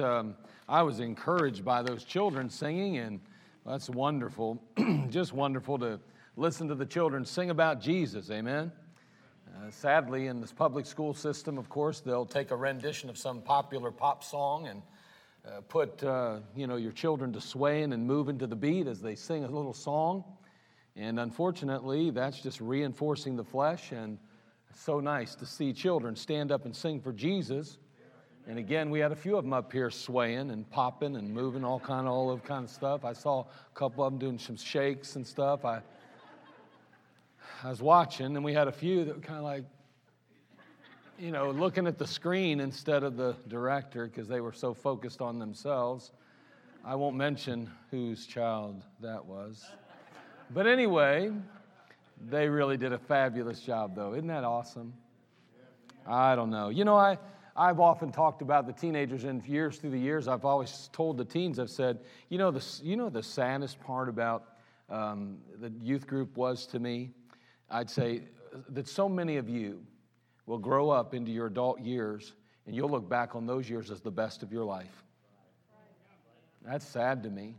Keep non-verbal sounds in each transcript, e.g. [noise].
Um, I was encouraged by those children singing, and that's wonderful. [clears throat] Just wonderful to listen to the children sing about Jesus. Amen. Uh, sadly, in this public school system, of course, they'll take a rendition of some popular pop song and uh, put uh, you know your children to swaying and moving to the beat as they sing a little song. And unfortunately, that's just reinforcing the flesh. And so nice to see children stand up and sing for Jesus and again, we had a few of them up here swaying and popping and moving, all kind of all of kind of stuff. I saw a couple of them doing some shakes and stuff. I, I was watching, and we had a few that were kind of like, you know, looking at the screen instead of the director because they were so focused on themselves. I won't mention whose child that was. But anyway, they really did a fabulous job, though. Isn't that awesome? I don't know. You know, I. I've often talked about the teenagers, and years through the years, I've always told the teens, I've said, you know, the, you know the saddest part about um, the youth group was to me? I'd say that so many of you will grow up into your adult years, and you'll look back on those years as the best of your life. That's sad to me.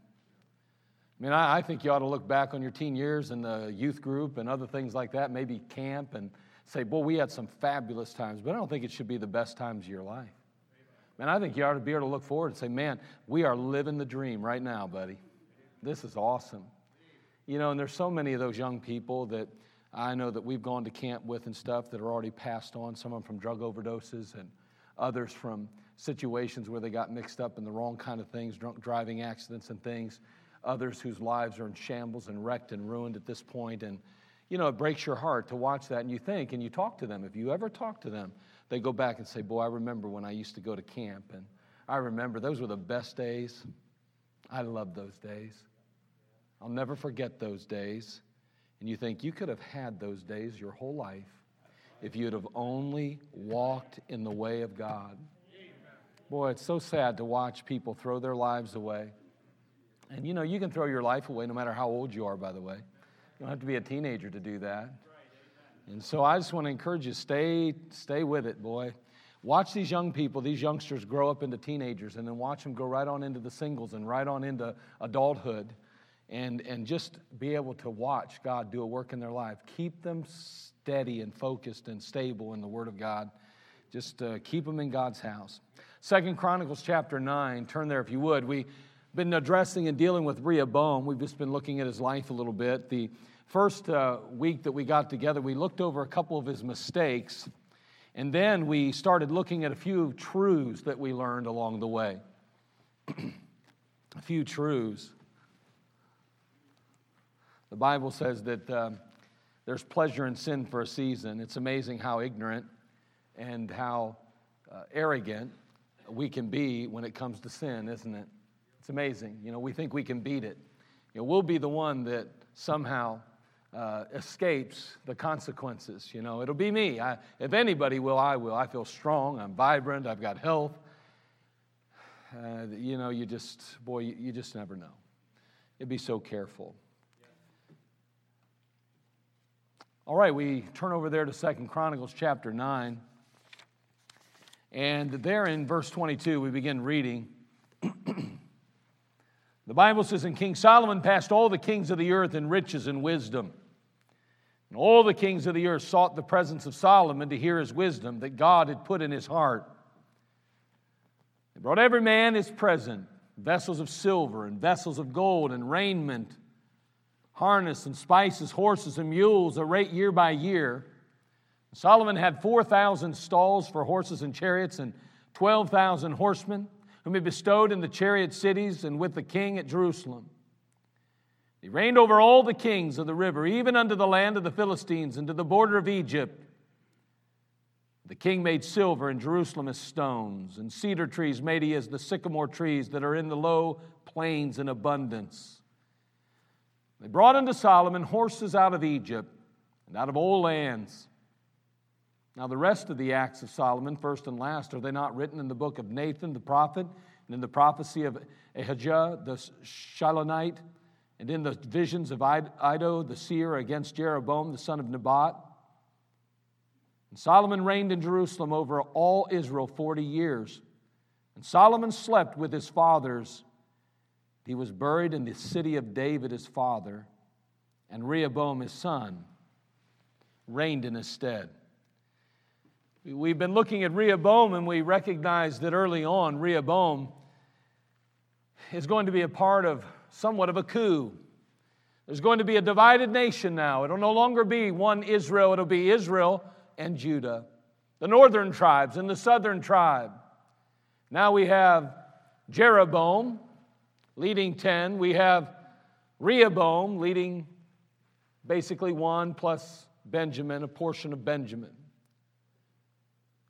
I mean, I, I think you ought to look back on your teen years and the youth group and other things like that, maybe camp and say, boy, we had some fabulous times, but I don't think it should be the best times of your life. Man, I think you ought to be able to look forward and say, man, we are living the dream right now, buddy. This is awesome. You know, and there's so many of those young people that I know that we've gone to camp with and stuff that are already passed on, some of them from drug overdoses and others from situations where they got mixed up in the wrong kind of things, drunk driving accidents and things, others whose lives are in shambles and wrecked and ruined at this. And you know, it breaks your heart to watch that and you think and you talk to them. If you ever talk to them, they go back and say, Boy, I remember when I used to go to camp and I remember those were the best days. I love those days. I'll never forget those days. And you think you could have had those days your whole life if you'd have only walked in the way of God. Boy, it's so sad to watch people throw their lives away. And you know, you can throw your life away no matter how old you are, by the way. You don't have to be a teenager to do that. And so I just want to encourage you stay, stay with it, boy. Watch these young people, these youngsters grow up into teenagers, and then watch them go right on into the singles and right on into adulthood. And, and just be able to watch God do a work in their life. Keep them steady and focused and stable in the Word of God. Just uh, keep them in God's house. Second Chronicles chapter 9, turn there if you would. We been addressing and dealing with Rehoboam. We've just been looking at his life a little bit. The first uh, week that we got together, we looked over a couple of his mistakes, and then we started looking at a few truths that we learned along the way. [clears throat] a few truths. The Bible says that um, there's pleasure in sin for a season. It's amazing how ignorant and how uh, arrogant we can be when it comes to sin, isn't it? It's amazing. You know, we think we can beat it. You know, we'll be the one that somehow uh, escapes the consequences. You know, it'll be me. I, if anybody will, I will. I feel strong. I'm vibrant. I've got health. Uh, you know, you just, boy, you, you just never know. It'd be so careful. All right, we turn over there to Second Chronicles chapter 9. And there in verse 22, we begin reading. [clears throat] The Bible says, And King Solomon passed all the kings of the earth in riches and wisdom. And all the kings of the earth sought the presence of Solomon to hear his wisdom that God had put in his heart. They brought every man his present vessels of silver and vessels of gold and raiment, harness and spices, horses and mules, a rate year by year. Solomon had 4,000 stalls for horses and chariots and 12,000 horsemen whom he bestowed in the chariot cities and with the king at Jerusalem. He reigned over all the kings of the river, even unto the land of the Philistines and to the border of Egypt. The king made silver in Jerusalem as stones, and cedar trees made he as the sycamore trees that are in the low plains in abundance. They brought unto Solomon horses out of Egypt and out of all lands now, the rest of the acts of Solomon, first and last, are they not written in the book of Nathan the prophet, and in the prophecy of Ahijah the Shilonite, and in the visions of Iddo the seer against Jeroboam the son of Nebat? And Solomon reigned in Jerusalem over all Israel 40 years. And Solomon slept with his fathers. He was buried in the city of David, his father, and Rehoboam, his son, reigned in his stead. We've been looking at Rehoboam, and we recognize that early on, Rehoboam is going to be a part of somewhat of a coup. There's going to be a divided nation now. It'll no longer be one Israel, it'll be Israel and Judah, the northern tribes and the southern tribe. Now we have Jeroboam leading 10. We have Rehoboam leading basically one plus Benjamin, a portion of Benjamin.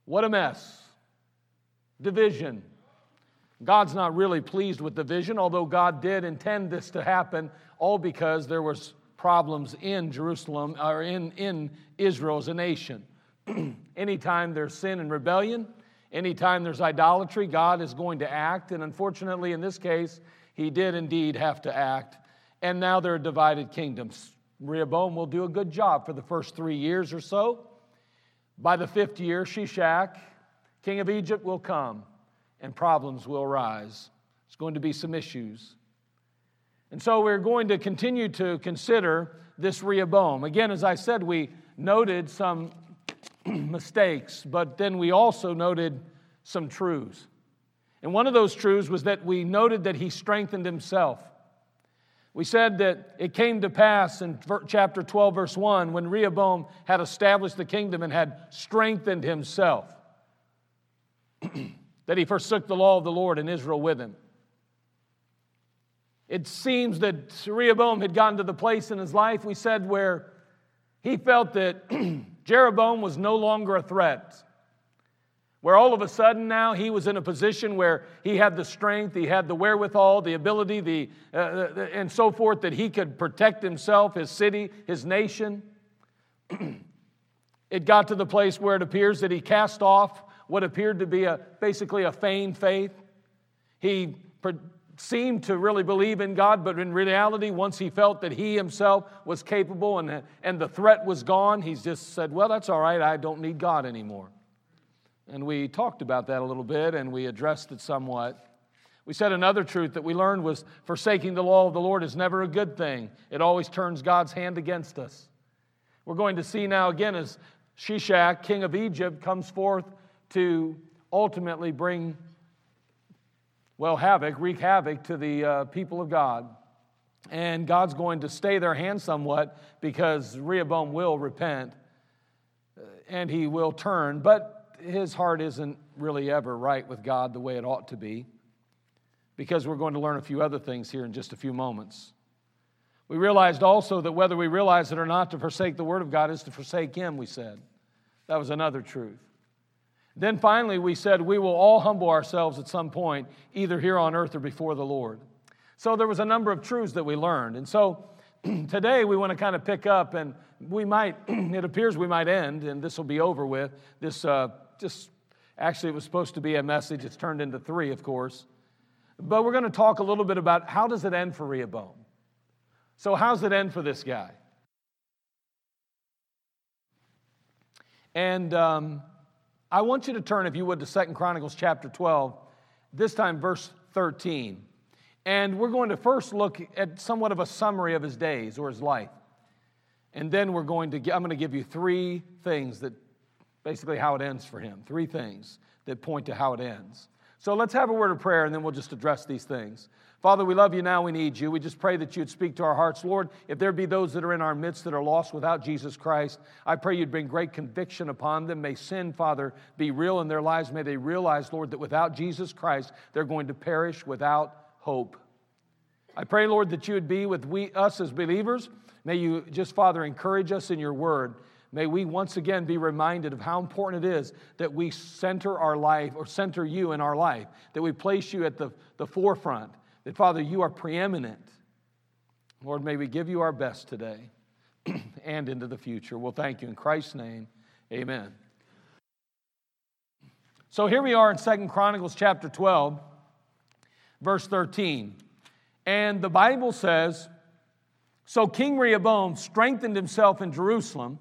What a mess. Division. God's not really pleased with division, although God did intend this to happen, all because there was problems in Jerusalem or in, in Israel as a nation. [clears throat] Anytime there's sin and rebellion, anytime there's idolatry, God is going to act. And unfortunately, in this case, he did indeed have to act. And now there are divided kingdoms. Rehoboam will do a good job for the first three years or so. By the fifth year, Shishak, king of Egypt, will come and problems will arise. There's going to be some issues. And so we're going to continue to consider this Rehoboam. Again, as I said, we noted some [clears throat] mistakes, but then we also noted some truths. And one of those truths was that we noted that he strengthened himself. We said that it came to pass in chapter 12, verse 1, when Rehoboam had established the kingdom and had strengthened himself, [clears throat] that he forsook the law of the Lord and Israel with him. It seems that Rehoboam had gotten to the place in his life, we said, where he felt that [clears throat] Jeroboam was no longer a threat. Where all of a sudden now he was in a position where he had the strength, he had the wherewithal, the ability, the, uh, uh and so forth, that he could protect himself, his city, his nation. [clears throat] it got to the place where it appears that he cast off what appeared to be a, basically a feigned faith. He seemed to really believe in God, but in reality, once he felt that he himself was capable and, and the threat was gone, he's just said, Well, that's all right, I don't need God anymore. And we talked about that a little bit and we addressed it somewhat. We said another truth that we learned was forsaking the law of the Lord is never a good thing, it always turns God's hand against us. We're going to see now again as Shishak, king of Egypt, comes forth to ultimately bring well, havoc, wreak havoc to the uh, people of God. And God's going to stay their hand somewhat because Rehoboam will repent uh, and he will turn, but his heart isn't really ever right with God the way it ought to be because we're going to learn a few other things here in just a few moments. We realized also that whether we realize it or not, to forsake the Word of God is to forsake Him, we said. That was another truth. Then finally, we said we will all humble ourselves at some point, either here on earth or before the Lord. So there was a number of truths that we learned. And so [clears throat] today we want to kind of pick up, and we might, [clears throat] it appears we might end, and this will be over with. This uh, just actually, it was supposed to be a message, it's turned into three, of course. But we're going to talk a little bit about how does it end for Rehoboam? So, how's it end for this guy? And um, I want you to turn, if you would, to Second Chronicles chapter 12, this time verse 13. And we're going to first look at somewhat of a summary of his days or his life. And then we're going to, I'm going to give you three things that basically how it ends for him. Three things that point to how it ends. So let's have a word of prayer and then we'll just address these things. Father, we love you now. We need you. We just pray that you'd speak to our hearts. Lord, if there be those that are in our midst that are lost without Jesus Christ, I pray you'd bring great conviction upon them. May sin, Father, be real in their lives. May they realize, Lord, that without Jesus Christ, they're going to perish without hope. I pray, Lord, that you would be with we, us as believers. May you just, Father, encourage us in your word. May we once again be reminded of how important it is that we center our life or center you in our life, that we place you at the, the forefront, that, Father, you are preeminent. Lord, may we give you our best today [clears throat] and into the future. We'll thank you in Christ's name. Amen. So here we are in Second Chronicles chapter 12, verse 13. And the Bible says, So King Rehoboam strengthened himself in Jerusalem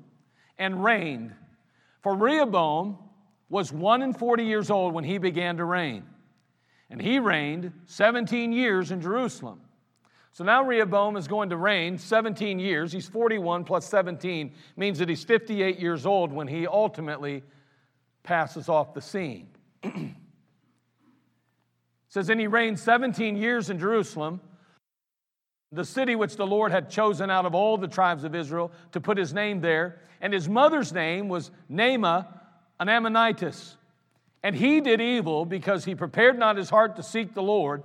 and reigned. For Rehoboam was one and forty years old when he began to reign And he reigned 17 years in Jerusalem. So now Rehoboam is going to reign 17 years. He's 41 plus 17 means that he's 58 years old when he ultimately passes off the scene. [clears throat] says, And he reigned 17 years in Jerusalem, the city which the Lord had chosen out of all the tribes of Israel to put his name there. And his mother's name was Naamah, an Ammonitess. And he did evil because he prepared not his heart to seek the Lord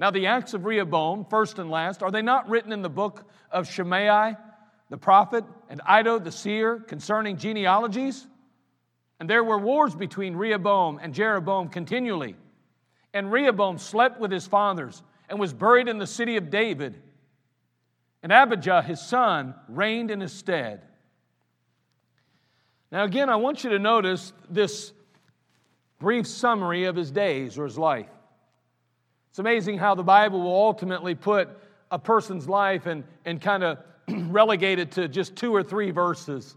now, the acts of Rehoboam, first and last, are they not written in the book of Shemaiah, the prophet, and Iddo, the seer, concerning genealogies? And there were wars between Rehoboam and Jeroboam continually. And Rehoboam slept with his fathers and was buried in the city of David. And Abijah, his son, reigned in his stead. Now, again, I want you to notice this brief summary of his days or his life. It's amazing how the Bible will ultimately put a person's life and, and kind of [clears throat] relegate it to just two or three verses.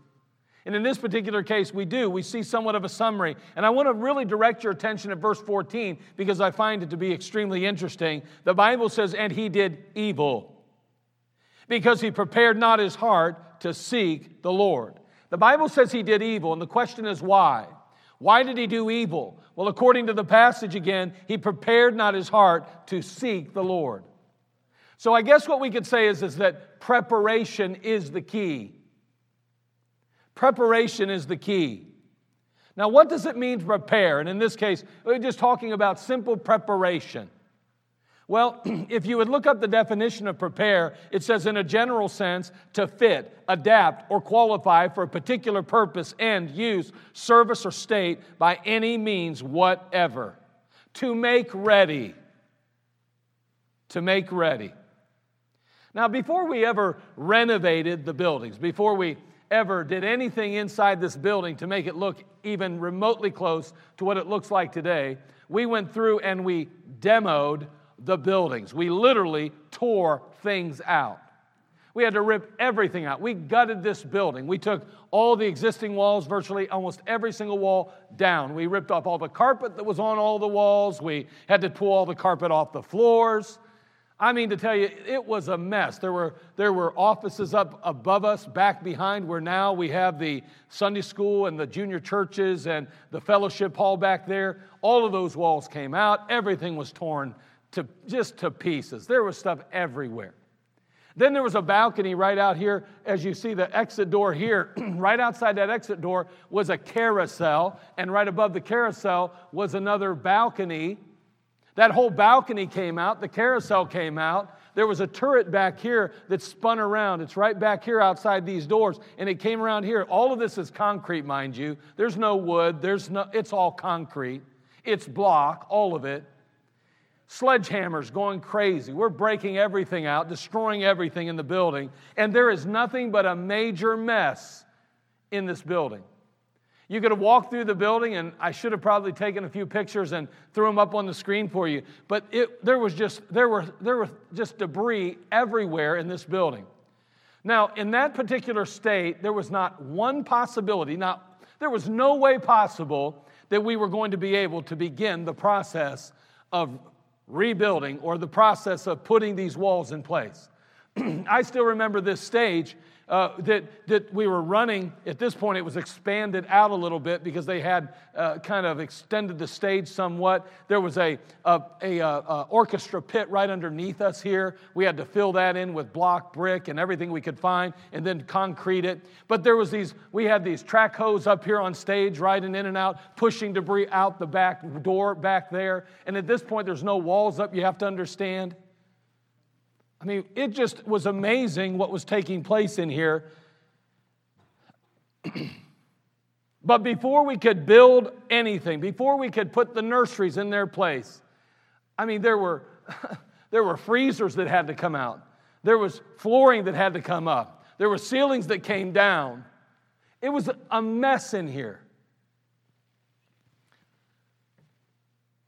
And in this particular case, we do. We see somewhat of a summary. And I want to really direct your attention at verse 14 because I find it to be extremely interesting. The Bible says, And he did evil because he prepared not his heart to seek the Lord. The Bible says he did evil, and the question is why? Why did he do evil? Well, according to the passage again, he prepared not his heart to seek the Lord. So I guess what we could say is, is that preparation is the key. Preparation is the key. Now, what does it mean to prepare? And in this case, we're just talking about simple preparation. Well, [clears throat] if you would look up the definition of prepare, it says, in a general sense, to fit, adapt, or qualify for a particular purpose, end, use, service, or state by any means whatever. To make ready. To make ready. Now, before we ever renovated the buildings, before we ever did anything inside this building to make it look even remotely close to what it looks like today, we went through and we demoed the buildings. We literally tore things out. We had to rip everything out. We gutted this building. We took all the existing walls, virtually almost every single wall, down. We ripped off all the carpet that was on all the walls. We had to pull all the carpet off the floors. I mean, to tell you, it was a mess. There were, there were offices up above us, back behind, where now we have the Sunday school and the junior churches and the fellowship hall back there. All of those walls came out. Everything was torn to just to pieces. There was stuff everywhere. Then there was a balcony right out here, as you see the exit door here. [clears throat] right outside that exit door was a carousel, and right above the carousel was another balcony. That whole balcony came out, the carousel came out. There was a turret back here that spun around. It's right back here outside these doors, and it came around here. All of this is concrete, mind you. There's no wood, there's no, it's all concrete. It's block, all of it sledgehammers going crazy. We're breaking everything out, destroying everything in the building, and there is nothing but a major mess in this building. You could have walked through the building, and I should have probably taken a few pictures and threw them up on the screen for you. But it, there was just there were there was just debris everywhere in this building. Now, in that particular state, there was not one possibility. Not there was no way possible that we were going to be able to begin the process of rebuilding or the process of putting these walls in place. [clears throat] I still remember this stage uh, that, that we were running. At this point, it was expanded out a little bit because they had uh, kind of extended the stage somewhat. There was a, a, a, a, orchestra pit right underneath us here. We had to fill that in with block brick and everything we could find, and then concrete it. But there was these. We had these trackhoes up here on stage, riding in and out, pushing debris out the back door back there. And at this point, there's no walls up. You have to understand. I mean, it just was amazing what was taking place in here. [clears throat] but before we could build anything, before we could put the nurseries in their place, I mean, there were, [laughs] there were freezers that had to come out, there was flooring that had to come up, there were ceilings that came down. It was a mess in here.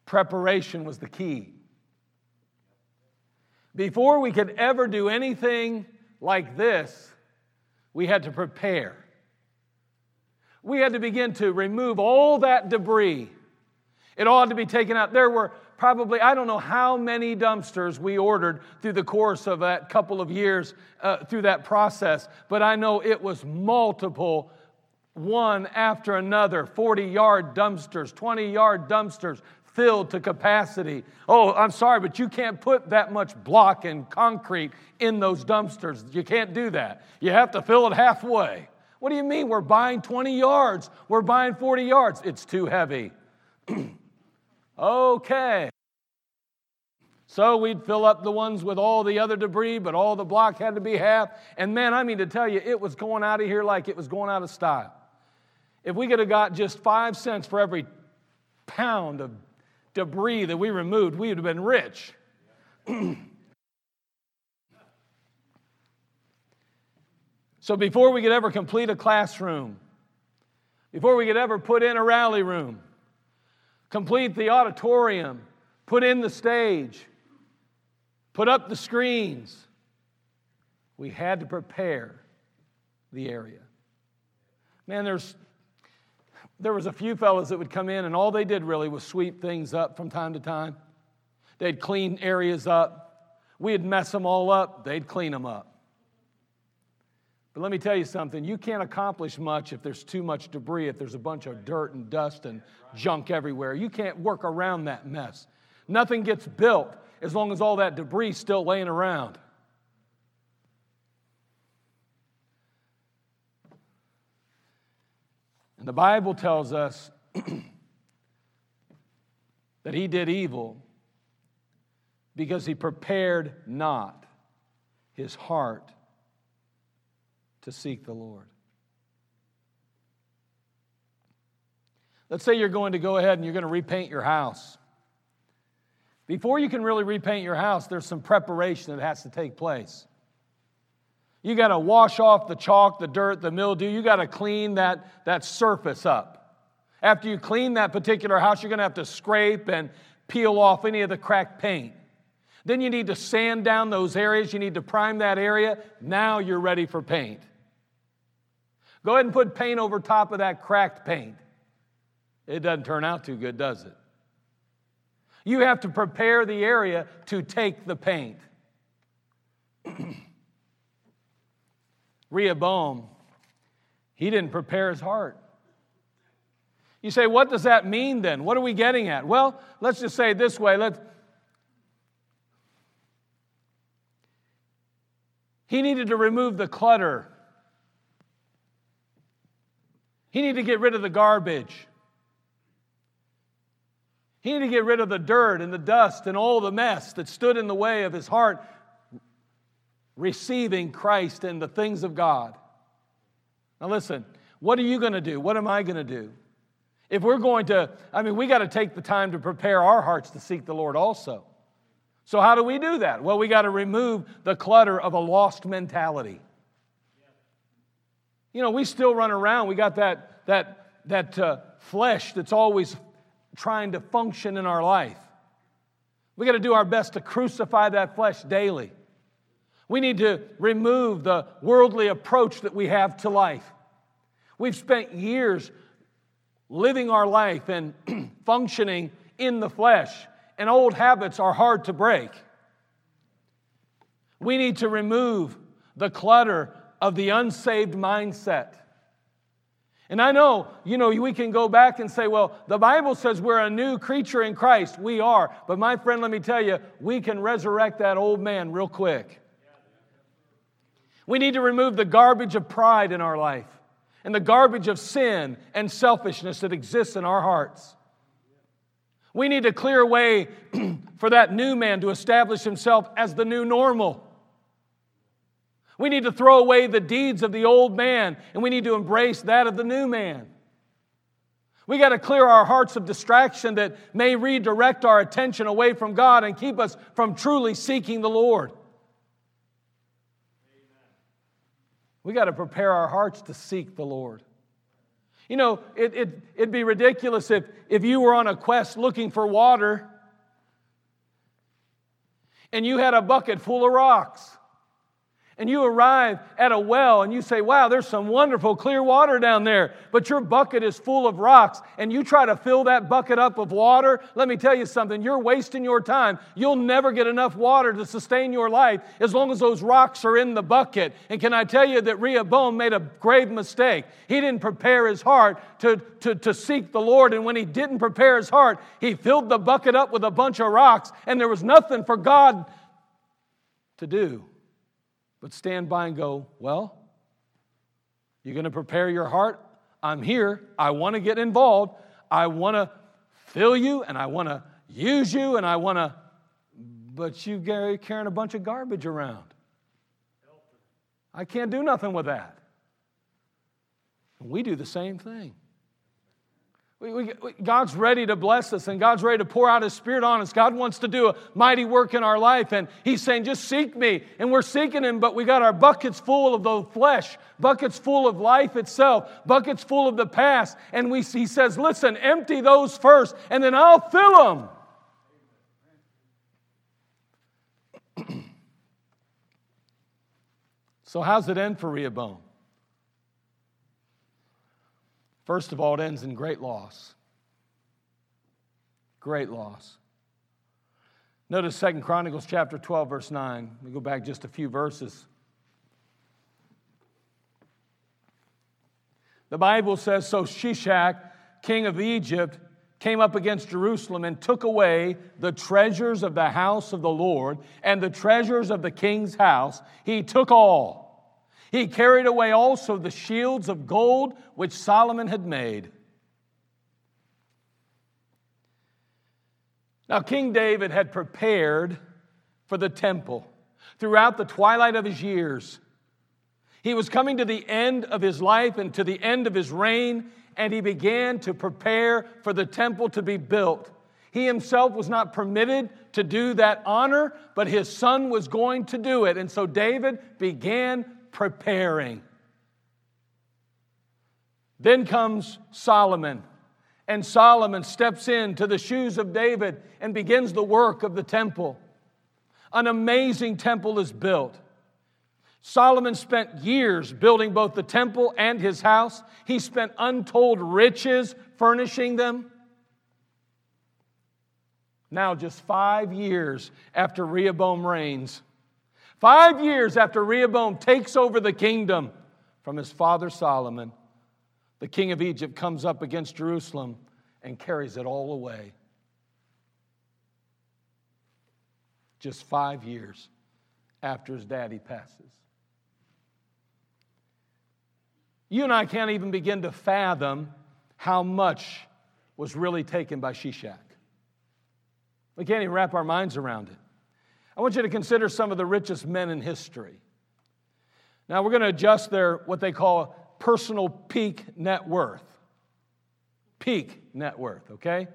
Preparation was the key. Before we could ever do anything like this, we had to prepare. We had to begin to remove all that debris. It all had to be taken out. There were probably, I don't know how many dumpsters we ordered through the course of that couple of years uh, through that process, but I know it was multiple, one after another 40 yard dumpsters, 20 yard dumpsters filled to capacity. Oh, I'm sorry, but you can't put that much block and concrete in those dumpsters. You can't do that. You have to fill it halfway. What do you mean? We're buying 20 yards, we're buying 40 yards. It's too heavy. [clears throat] okay. So we'd fill up the ones with all the other debris, but all the block had to be half. And man, I mean to tell you, it was going out of here like it was going out of style. If we could have got just five cents for every pound of debris that we removed, we would have been rich. [clears throat] so before we could ever complete a classroom, before we could ever put in a rally room, complete the auditorium, put in the stage, put up the screens, we had to prepare the area. Man, there's there was a few fellows that would come in and all they did really was sweep things up from time to time. They'd clean areas up. We'd mess them all up. They'd clean them up. But let me tell you something. You can't accomplish much if there's too much debris if there's a bunch of dirt and dust and junk everywhere. You can't work around that mess. Nothing gets built as long as all that debris is still laying around And the Bible tells us [clears throat] that he did evil because he prepared not his heart to seek the Lord. Let's say you're going to go ahead and you're going to repaint your house. Before you can really repaint your house, there's some preparation that has to take place. You got to wash off the chalk, the dirt, the mildew. You got to clean that, that surface up. After you clean that particular house, you're going to have to scrape and peel off any of the cracked paint. Then you need to sand down those areas. You need to prime that area. Now you're ready for paint. Go ahead and put paint over top of that cracked paint. It doesn't turn out too good, does it? You have to prepare the area to take the paint. Rehoboam, he didn't prepare his heart. You say, what does that mean then? What are we getting at? Well, let's just say this way. Let's, he needed to remove the clutter. He needed to get rid of the garbage. He needed to get rid of the dirt and the dust and all the mess that stood in the way of his heart receiving Christ and the things of God. Now, listen, what are you going to do? What am I going to do? If we're going to, I mean, we got to take the time to prepare our hearts to seek the Lord also. So, how do we do that? Well, we got to remove the clutter of a lost mentality. You know, we still run around, we got that, that, that uh, flesh that's always trying to function in our life. We got to do our best to crucify that flesh daily. We need to remove the worldly approach that we have to life. We've spent years living our life and [clears throat] functioning in the flesh, and old habits are hard to break. We need to remove the clutter of the unsaved mindset. And I know, you know, we can go back and say, well, the Bible says we're a new creature in Christ. We are. But my friend, let me tell you, we can resurrect that old man real quick. We need to remove the garbage of pride in our life and the garbage of sin and selfishness that exists in our hearts. We need to clear a way [clears throat] for that new man to establish himself as the new normal. We need to throw away the deeds of the old man and we need to embrace that of the new man. We got to clear our hearts of distraction that may redirect our attention away from God and keep us from truly seeking the Lord. We got to prepare our hearts to seek the Lord. You know, it, it, it'd be ridiculous if, if you were on a quest looking for water and you had a bucket full of rocks. And you arrive at a well and you say, Wow, there's some wonderful clear water down there, but your bucket is full of rocks, and you try to fill that bucket up with water, let me tell you something, you're wasting your time. You'll never get enough water to sustain your life as long as those rocks are in the bucket. And can I tell you that Rehoboam made a grave mistake? He didn't prepare his heart to, to, to seek the Lord, and when he didn't prepare his heart, he filled the bucket up with a bunch of rocks, and there was nothing for God to do but stand by and go, Well, you're going to prepare your heart. I'm here. I want to get involved. I want to fill you and I want to use you and I want to, but you're carrying a bunch of garbage around. I can't do nothing with that. We do the same thing. We, we, God's ready to bless us and God's ready to pour out His Spirit on us. God wants to do a mighty work in our life, and He's saying, just seek me. And we're seeking Him, but we got our buckets full of the flesh, buckets full of life itself, buckets full of the past. And we, He says, listen, empty those first, and then I'll fill them. [clears throat] so, how's it end for Rehoboam? First of all, it ends in great loss. Great loss. Notice Second Chronicles chapter 12, verse 9. We go back just a few verses. The Bible says So Shishak, king of Egypt, came up against Jerusalem and took away the treasures of the house of the Lord and the treasures of the king's house. He took all. He carried away also the shields of gold which Solomon had made. Now, King David had prepared for the temple throughout the twilight of his years. He was coming to the end of his life and to the end of his reign, and he began to prepare for the temple to be built. He himself was not permitted to do that honor, but his son was going to do it. And so David began preparing. Then comes Solomon, and Solomon steps into the shoes of David and begins the work of the temple. An amazing temple is built. Solomon spent years building both the temple and his house. He spent untold riches furnishing them. Now, just five years after Rehoboam reigns, Five years after Rehoboam takes over the kingdom from his father Solomon, the king of Egypt comes up against Jerusalem and carries it all away. Just five years after his daddy passes. You and I can't even begin to fathom how much was really taken by Shishak. We can't even wrap our minds around it. I want you to consider some of the richest men in history. Now, we're going to adjust their what they call personal peak net worth. Peak net worth, okay?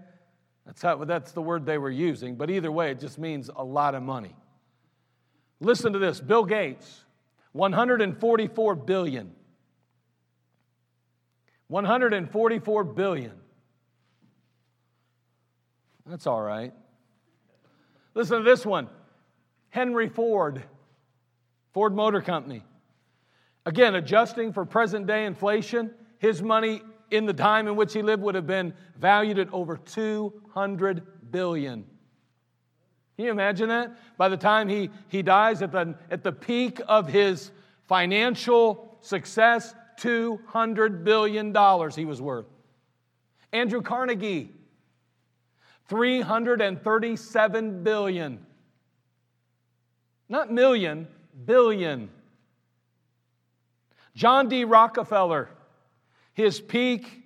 That's, how, that's the word they were using, but either way, it just means a lot of money. Listen to this Bill Gates, 144 billion. 144 billion. That's all right. Listen to this one Henry Ford, Ford Motor Company. Again, adjusting for present day inflation, his money in the time in which he lived would have been valued at over 200 billion. Can you imagine that? By the time he, he dies at the, at the peak of his financial success, $200 billion he was worth. Andrew Carnegie, 337 billion. Not million, billion. John D. Rockefeller, his peak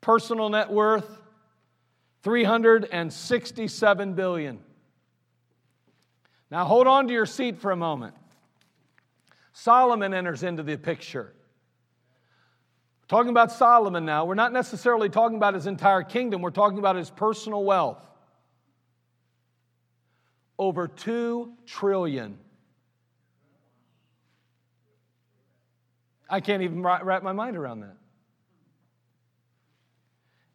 personal net worth 367 billion. Now hold on to your seat for a moment. Solomon enters into the picture. Talking about Solomon now, we're not necessarily talking about his entire kingdom, we're talking about his personal wealth over 2 trillion. I can't even wrap my mind around that.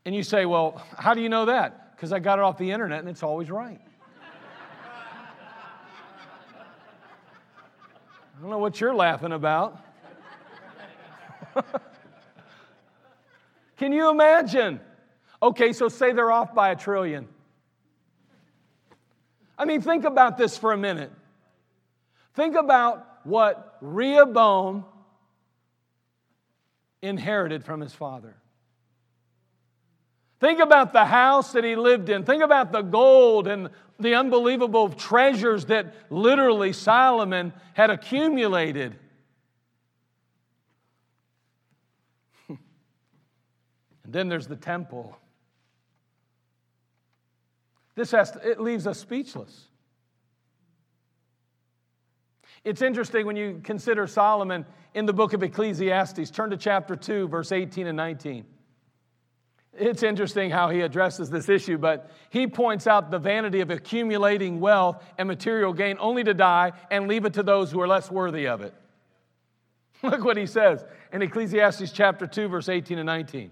And you say, well, how do you know that? Because I got it off the internet and it's always right. I don't know what you're laughing about. [laughs] Can you imagine? Okay, so say they're off by a trillion. I mean, think about this for a minute. Think about what Rehoboam inherited from his father. Think about the house that he lived in. Think about the gold and the unbelievable treasures that literally Solomon had accumulated. [laughs] and then there's the temple. This has to, it leaves us speechless. It's interesting when you consider Solomon in the book of Ecclesiastes. Turn to chapter 2, verse 18 and 19. It's interesting how he addresses this issue, but he points out the vanity of accumulating wealth and material gain only to die and leave it to those who are less worthy of it. [laughs] Look what he says in Ecclesiastes chapter 2, verse 18 and 19.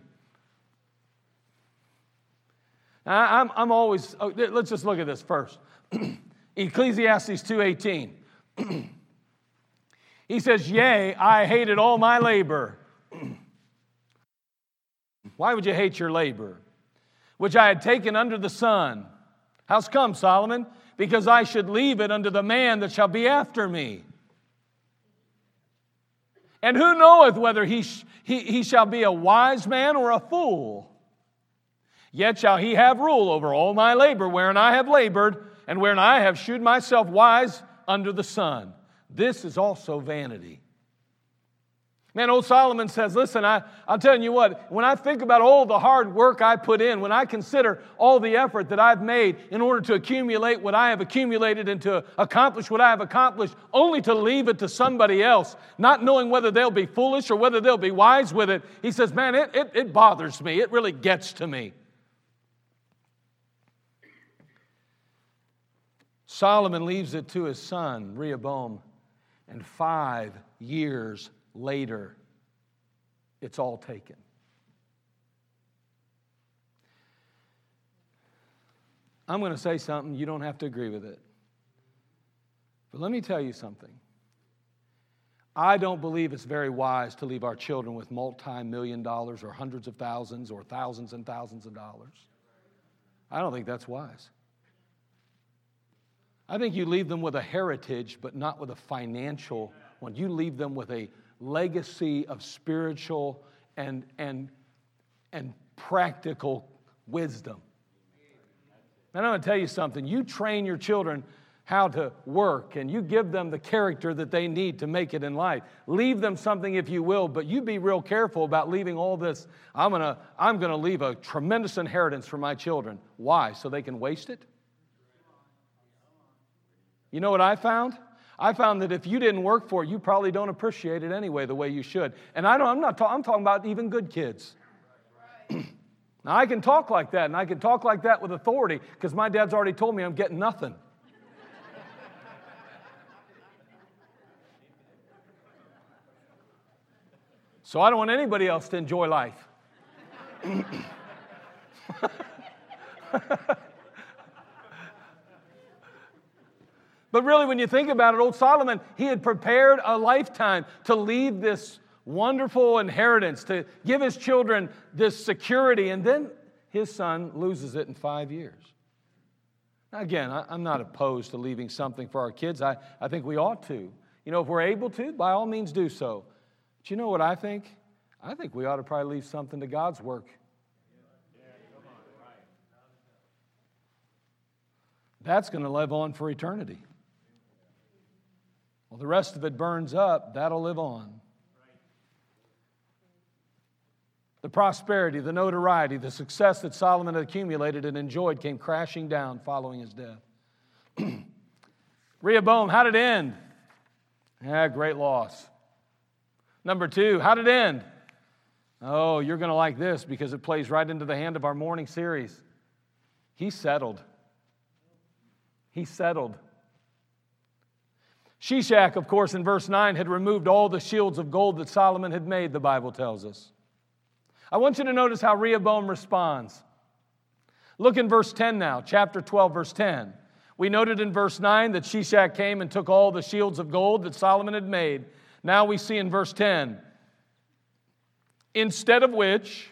Now, I'm, I'm always, oh, let's just look at this first. [clears throat] Ecclesiastes 2.18. [clears throat] he says, Yea, I hated all my labor [clears throat] why would you hate your labor, which I had taken under the sun? How's come, Solomon? Because I should leave it unto the man that shall be after me. And who knoweth whether he, sh- he, he shall be a wise man or a fool? Yet shall he have rule over all my labor, wherein I have labored, and wherein I have shewed myself wise under the sun. This is also vanity. Man, old Solomon says, listen, I, I'm telling you what, when I think about all the hard work I put in, when I consider all the effort that I've made in order to accumulate what I have accumulated and to accomplish what I have accomplished, only to leave it to somebody else, not knowing whether they'll be foolish or whether they'll be wise with it, he says, man, it, it, it bothers me. It really gets to me. Solomon leaves it to his son, Rehoboam, and five years later, it's all taken. I'm going to say something, you don't have to agree with it. But let me tell you something. I don't believe it's very wise to leave our children with multi million dollars or hundreds of thousands or thousands and thousands of dollars. I don't think that's wise. I think you leave them with a heritage, but not with a financial one. You leave them with a legacy of spiritual and, and, and practical wisdom. And I'm going to tell you something. You train your children how to work and you give them the character that they need to make it in life. Leave them something if you will, but you be real careful about leaving all this. I'm going to I'm going to leave a tremendous inheritance for my children. Why? So they can waste it? You know what I found? I found that if you didn't work for it, you probably don't appreciate it anyway the way you should. And I don't, I'm not talking, I'm talking about even good kids. [clears throat] now, I can talk like that, and I can talk like that with authority because my dad's already told me I'm getting nothing. [laughs] so I don't want anybody else to enjoy life. [clears throat] But really, when you think about it, old Solomon, he had prepared a lifetime to leave this wonderful inheritance, to give his children this security, and then his son loses it in five years. Now, again, I, am not opposed to leaving something for our kids. I, I think we ought to. You know, if we're able to, by all means do so. But you know what I think? I think we ought to probably leave something to God's work. That's going to live on for eternity. Well, the rest of it burns up, that'll live on. The prosperity, the notoriety, the success that Solomon had accumulated and enjoyed came crashing down following his death. [clears throat] Rehoboam, how did it end? Yeah, great loss. Number two, how did it end? Oh, you're going to like this because it plays right into the hand of our morning series. He settled. He settled. Shishak, of course, in verse 9, had removed all the shields of gold that Solomon had made, the Bible tells us. I want you to notice how Rehoboam responds. Look in verse 10 now, chapter 12, verse 10. We noted in verse 9 that Shishak came and took all the shields of gold that Solomon had made. Now we see in verse 10, instead of which,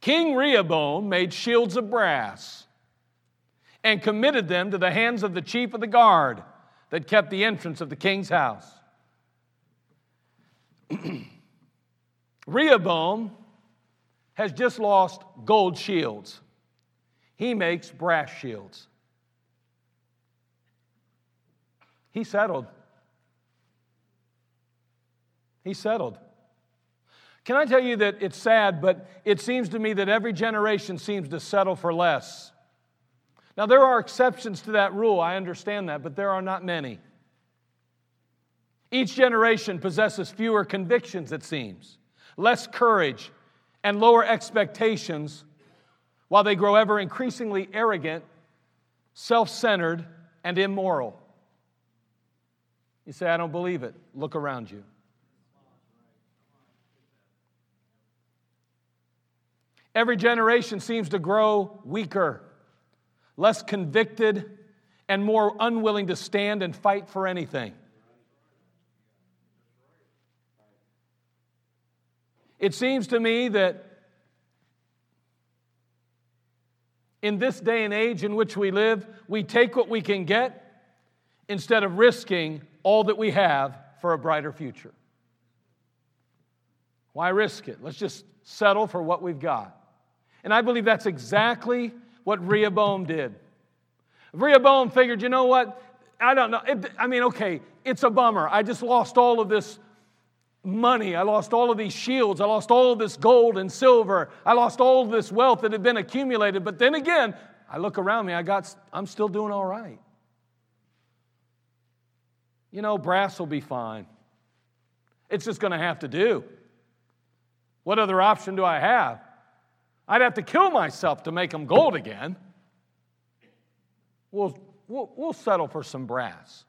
King Rehoboam made shields of brass and committed them to the hands of the chief of the guard that kept the entrance of the king's house. [clears throat] Rehoboam has just lost gold shields. He makes brass shields. He settled. He settled. Can I tell you that it's sad, but it seems to me that every generation seems to settle for less. Now, there are exceptions to that rule, I understand that, but there are not many. Each generation possesses fewer convictions, it seems, less courage, and lower expectations, while they grow ever increasingly arrogant, self centered, and immoral. You say, I don't believe it. Look around you. Every generation seems to grow weaker, less convicted, and more unwilling to stand and fight for anything. It seems to me that in this day and age in which we live, we take what we can get instead of risking all that we have for a brighter future. Why risk it? Let's just settle for what we've got. And I believe that's exactly what Rehoboam did. Rehoboam figured, you know what? I don't know. It, I mean, okay, it's a bummer. I just lost all of this money. I lost all of these shields. I lost all of this gold and silver. I lost all of this wealth that had been accumulated. But then again, I look around me, I got, I'm still doing all right. You know, brass will be fine. It's just going to have to do. What other option do I have? I'd have to kill myself to make them gold again. We'll, we'll, we'll settle for some brass.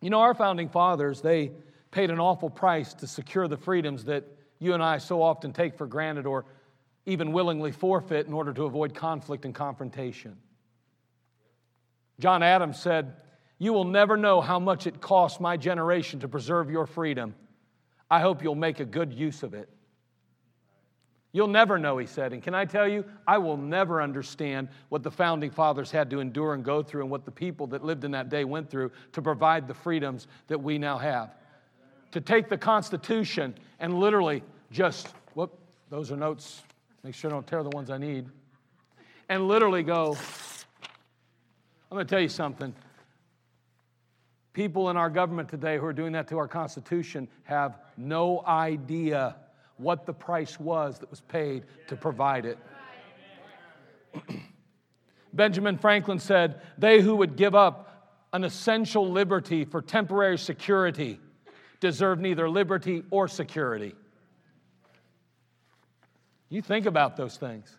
You know, our founding fathers, they paid an awful price to secure the freedoms that you and I so often take for granted or even willingly forfeit in order to avoid conflict and confrontation. John Adams said, You will never know how much it cost my generation to preserve your freedom. I hope you'll make a good use of it. You'll never know, he said. And can I tell you, I will never understand what the founding fathers had to endure and go through and what the people that lived in that day went through to provide the freedoms that we now have. To take the Constitution and literally just, whoop, those are notes. Make sure I don't tear the ones I need. And literally go, I'm going to tell you something. People in our government today who are doing that to our Constitution have no idea what the price was that was paid to provide it. [clears throat] Benjamin Franklin said, They who would give up an essential liberty for temporary security deserve neither liberty or security. You think about those things.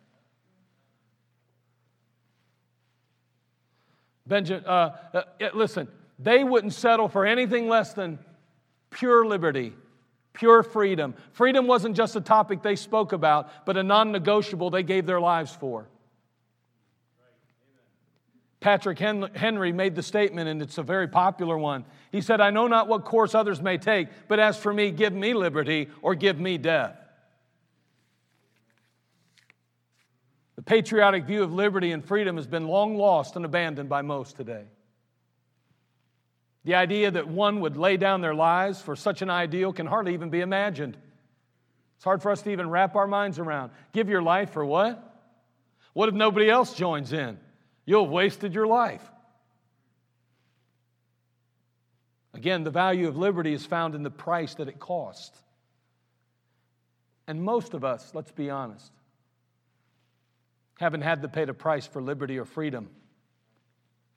Benjamin, uh, uh, listen, they wouldn't settle for anything less than pure liberty pure freedom. Freedom wasn't just a topic they spoke about, but a non negotiable they gave their lives for. Patrick Henry made the statement, and it's a very popular one. He said, I know not what course others may take, but as for me, give me liberty or give me death. The patriotic view of liberty and freedom has been long lost and abandoned by most today. The idea that one would lay down their lives for such an ideal can hardly even be imagined. It's hard for us to even wrap our minds around. Give your life for what? What if nobody else joins in? You'll have wasted your life. Again, the value of liberty is found in the price that it costs. And most of us, let's be honest, haven't had to pay the price for liberty or freedom.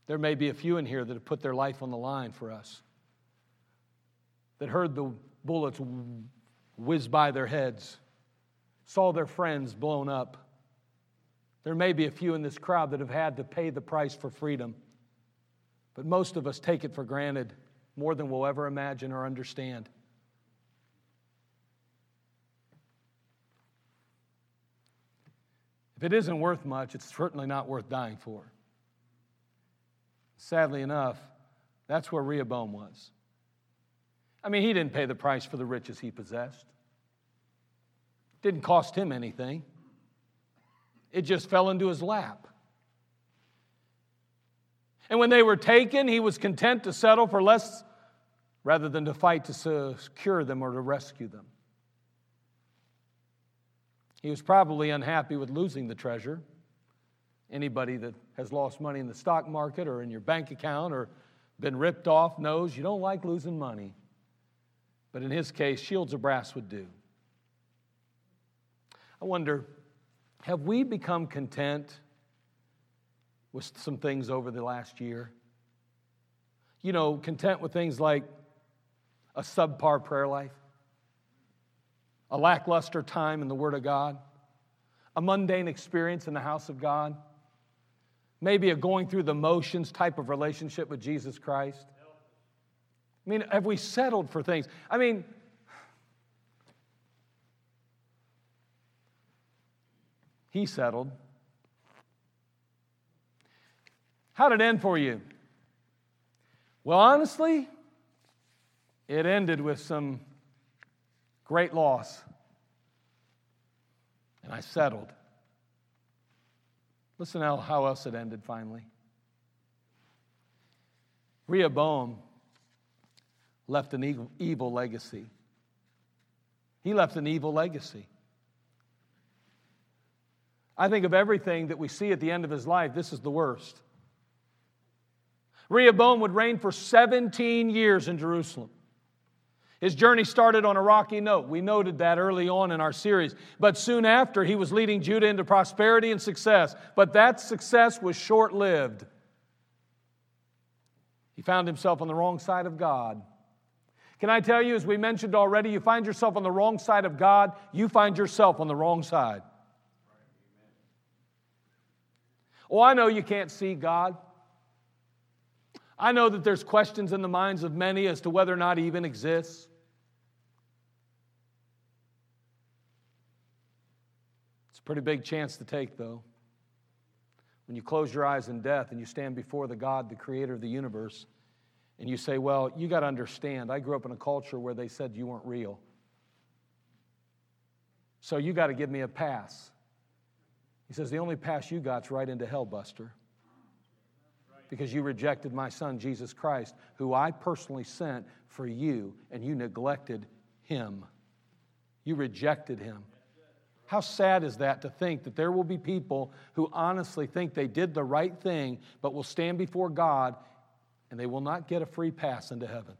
There may be a few in here that have put their life on the line for us, that heard the bullets whiz by their heads, saw their friends blown up. There may be a few in this crowd that have had to pay the price for freedom, but most of us take it for granted more than we'll ever imagine or understand. If it isn't worth much, it's certainly not worth dying for. Sadly enough, that's where Rehoboam was. I mean, he didn't pay the price for the riches he possessed. Didn't cost him anything. It just fell into his lap. And when they were taken, he was content to settle for less rather than to fight to secure them or to rescue them. He was probably unhappy with losing the treasure. Anybody that has lost money in the stock market or in your bank account or been ripped off knows you don't like losing money. But in his case, shields of brass would do. I wonder have we become content with some things over the last year? You know, content with things like a subpar prayer life, a lackluster time in the Word of God, a mundane experience in the house of God, maybe a going through the motions type of relationship with Jesus Christ. I mean, have we settled for things? I mean, he settled. How did it end for you? Well, honestly, it ended with some great loss. And I settled. Listen how, how else it ended finally. Rehoboam left an evil legacy. He left an evil legacy. I think of everything that we see at the end of his life, this is the worst. Rehoboam would reign for 17 years in Jerusalem. His journey started on a rocky note. We noted that early on in our series. But soon after, he was leading Judah into prosperity and success. But that success was short lived. He found himself on the wrong side of God. Can I tell you, as we mentioned already, you find yourself on the wrong side of God, you find yourself on the wrong side. Oh, I know you can't see God. I know that there's questions in the minds of many as to whether or not He even exists. It's a pretty big chance to take, though. When you close your eyes in death and you stand before the God, the creator of the universe, and you say, Well, you got to understand, I grew up in a culture where they said you weren't real. So you got to give me a pass. He says, The only pass you got's right into hell, Buster because you rejected my son, Jesus Christ, who I personally sent for you, and you neglected him. You rejected him. How sad is that to think that there will be people who honestly think they did the right thing, but will stand before God and they will not get a free pass into heaven?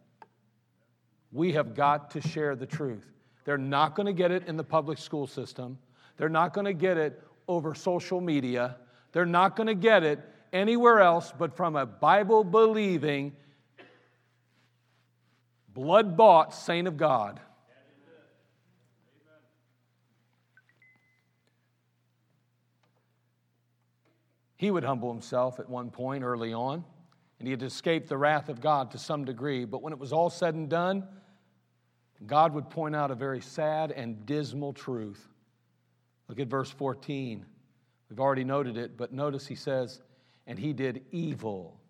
We have got to share the truth. They're not going to get it in the public school system, they're not going to get it over social media, they're not going to get it anywhere else but from a Bible believing, blood bought saint of God. He would humble himself at one point early on, and he had escaped the wrath of God to some degree. But when it was all said and done, God would point out a very sad and dismal truth. Look at verse 14. We've already noted it, but notice he says, and he did evil.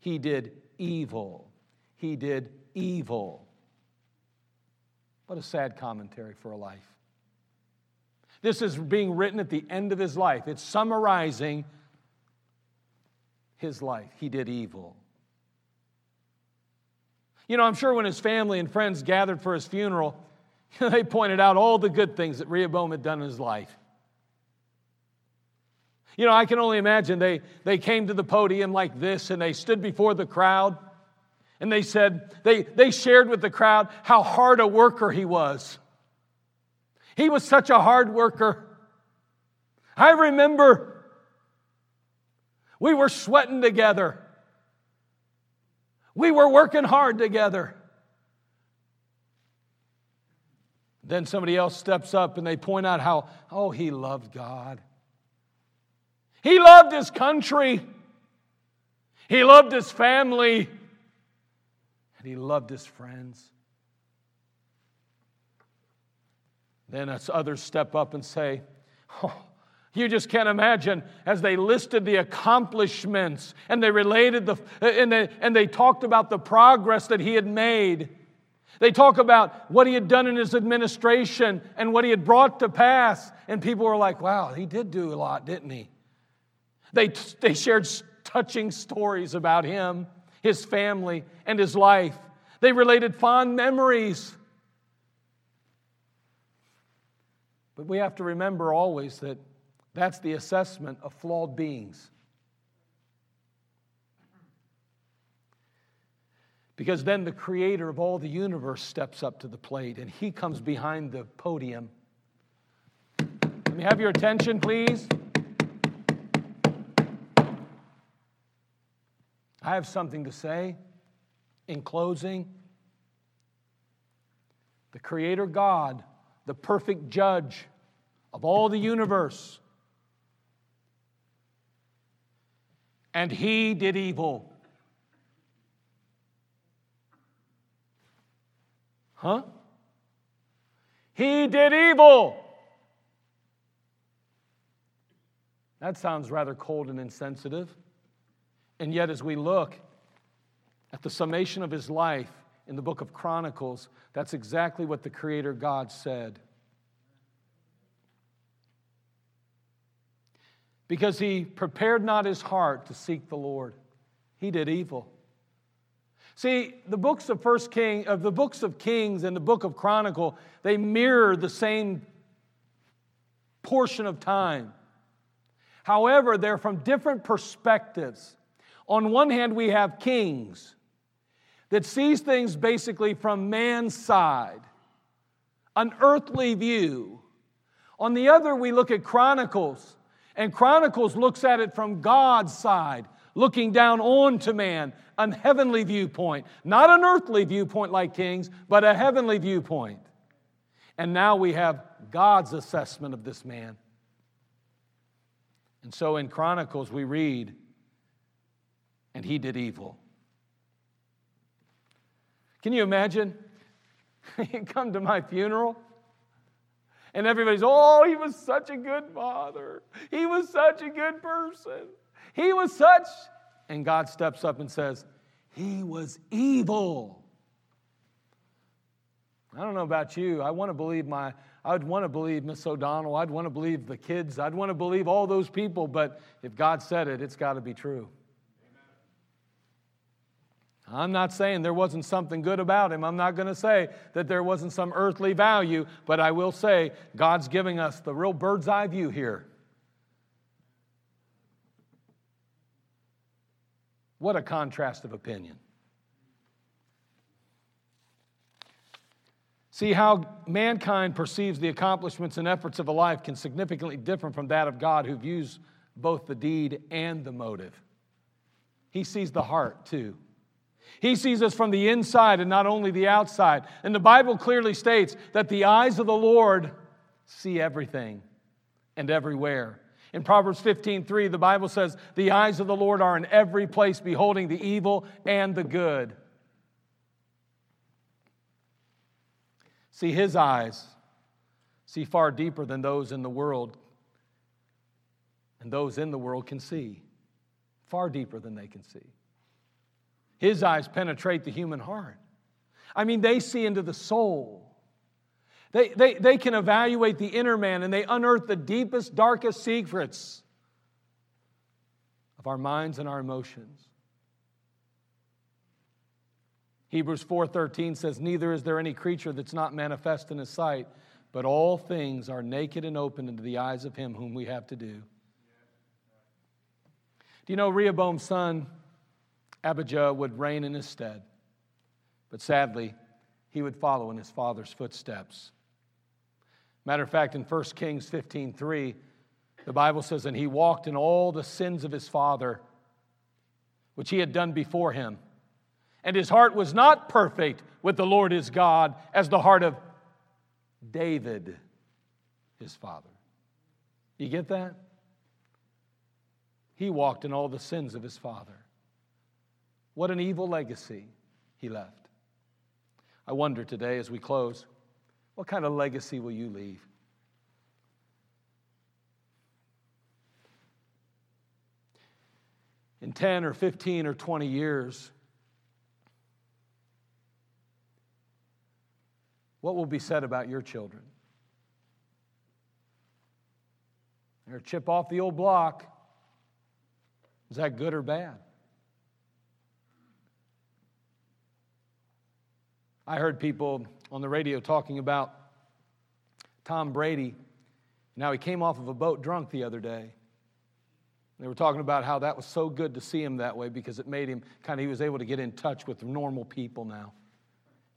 He did evil. He did evil. What a sad commentary for a life. This is being written at the end of his life. It's summarizing his life. He did evil. You know, I'm sure when his family and friends gathered for his funeral, [laughs] they pointed out all the good things that Rehoboam had done in his life. You know, I can only imagine they, they came to the podium like this and they stood before the crowd and they said, they, they shared with the crowd how hard a worker he was. He was such a hard worker. I remember we were sweating together. We were working hard together. Then somebody else steps up and they point out how, oh, he loved God. He loved his country, he loved his family, and he loved his friends. Then as others step up and say, Oh, You just can't imagine as they listed the accomplishments and they related the and they, and they talked about the progress that he had made. They talk about what he had done in his administration and what he had brought to pass. And people were like, wow, he did do a lot, didn't he? They, they shared touching stories about him, his family, and his life. They related fond memories. But we have to remember always that that's the assessment of flawed beings. Because then the creator of all the universe steps up to the plate and he comes behind the podium. Let me have your attention, please. I have something to say in closing. The Creator God, the perfect judge of all the universe, and He did evil. Huh? He did evil. That sounds rather cold and insensitive. And yet, as we look at the summation of his life in the book of Chronicles, that's exactly what the Creator God said. Because he prepared not his heart to seek the Lord, he did evil. See, the books of First King, of the books of Kings and the book of Chronicle, they mirror the same portion of time. However, they're from different perspectives. On one hand, we have kings that sees things basically from man's side, an earthly view. On the other, we look at Chronicles, and Chronicles looks at it from God's side, looking down onto man, a heavenly viewpoint, not an earthly viewpoint like Kings, but a heavenly viewpoint. And now we have God's assessment of this man. And so in Chronicles, we read, and he did evil. Can you imagine? [laughs] you come to my funeral, and everybody's, oh, he was such a good father. He was such a good person. He was such. And God steps up and says, he was evil. I don't know about you. I want to believe my, I'd want to believe Miss O'Donnell. I'd want to believe the kids. I'd want to believe all those people, but if God said it, it's got to be true. I'm not saying there wasn't something good about him. I'm not going to say that there wasn't some earthly value, but I will say God's giving us the real bird's eye view here. What a contrast of opinion. See how mankind perceives the accomplishments and efforts of a life can significantly differ from that of God who views both the deed and the motive. He sees the heart too. He sees us from the inside and not only the outside. And the Bible clearly states that the eyes of the Lord see everything and everywhere. In Proverbs 15:3, the Bible says, "The eyes of the Lord are in every place, beholding the evil and the good." See, his eyes see far deeper than those in the world, and those in the world can see, far deeper than they can see. His eyes penetrate the human heart. I mean, they see into the soul. They, they, they can evaluate the inner man and they unearth the deepest, darkest secrets of our minds and our emotions. Hebrews 4:13 says neither is there any creature that's not manifest in his sight but all things are naked and open into the eyes of him whom we have to do. Do you know Rehoboam's son Abijah would reign in his stead. But sadly, he would follow in his father's footsteps. Matter of fact, in 1 Kings 15 3, the Bible says, And he walked in all the sins of his father, which he had done before him. And his heart was not perfect with the Lord his God as the heart of David, his father. You get that? He walked in all the sins of his father. What an evil legacy he left. I wonder today as we close, what kind of legacy will you leave? In 10 or 15 or 20 years, what will be said about your children? Or chip off the old block. Is that good or bad? I heard people on the radio talking about Tom Brady. Now, he came off of a boat drunk the other day. They were talking about how that was so good to see him that way because it made him kind of, he was able to get in touch with normal people now.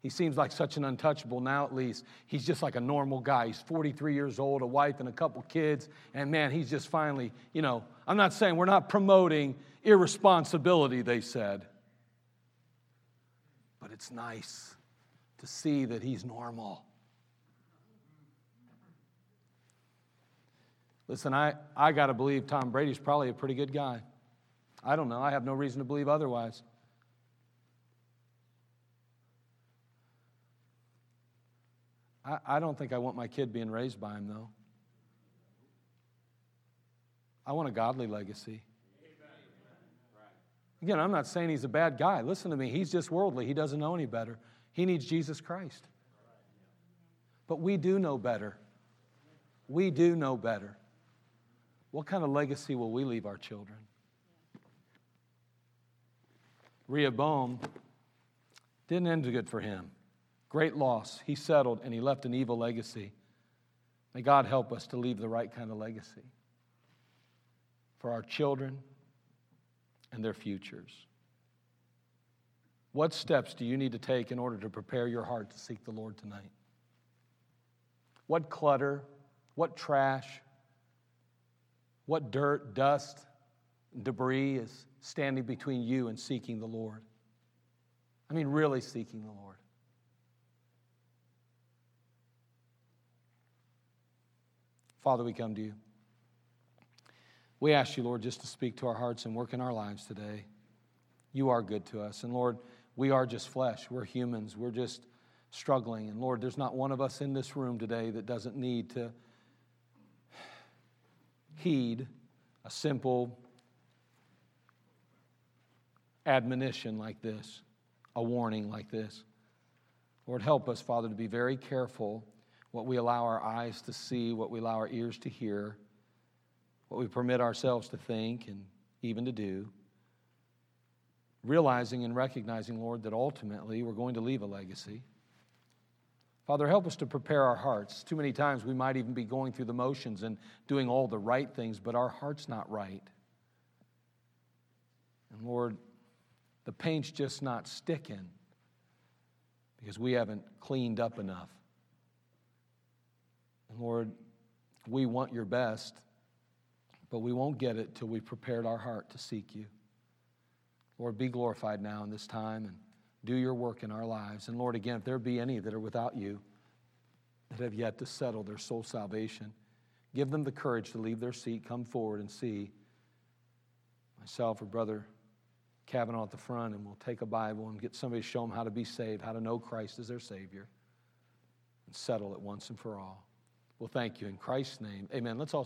He seems like such an untouchable now, at least. He's just like a normal guy. He's 43 years old, a wife and a couple kids, and man, he's just finally, you know, I'm not saying we're not promoting irresponsibility, they said, but it's nice to see that he's normal. Listen, I, I got to believe Tom Brady's probably a pretty good guy. I don't know. I have no reason to believe otherwise. I, I don't think I want my kid being raised by him, though. I want a godly legacy. Again, I'm not saying he's a bad guy. Listen to me. He's just worldly. He doesn't know any better. He needs Jesus Christ. But we do know better. We do know better. What kind of legacy will we leave our children? Rehoboam didn't end good for him. Great loss. He settled and he left an evil legacy. May God help us to leave the right kind of legacy for our children and their futures. What steps do you need to take in order to prepare your heart to seek the Lord tonight? What clutter, what trash, what dirt, dust, debris is standing between you and seeking the Lord? I mean, really seeking the Lord. Father, we come to you. We ask you, Lord, just to speak to our hearts and work in our lives today. You are good to us. And Lord, we are just flesh. We're humans. We're just struggling. And Lord, there's not one of us in this room today that doesn't need to heed a simple admonition like this, a warning like this. Lord, help us, Father, to be very careful what we allow our eyes to see, what we allow our ears to hear, what we permit ourselves to think and even to do. Realizing and recognizing, Lord, that ultimately we're going to leave a legacy. Father, help us to prepare our hearts. Too many times we might even be going through the motions and doing all the right things, but our heart's not right. And Lord, the paint's just not sticking because we haven't cleaned up enough. And Lord, we want your best, but we won't get it till we've prepared our heart to seek you. Lord, be glorified now in this time and do your work in our lives. And Lord, again, if there be any that are without you, that have yet to settle their soul salvation, give them the courage to leave their seat, come forward and see myself or Brother Kavanaugh at the front, and we'll take a Bible and get somebody to show them how to be saved, how to know Christ as their Savior, and settle it once and for all. Well, thank you. In Christ's name, amen. Let's all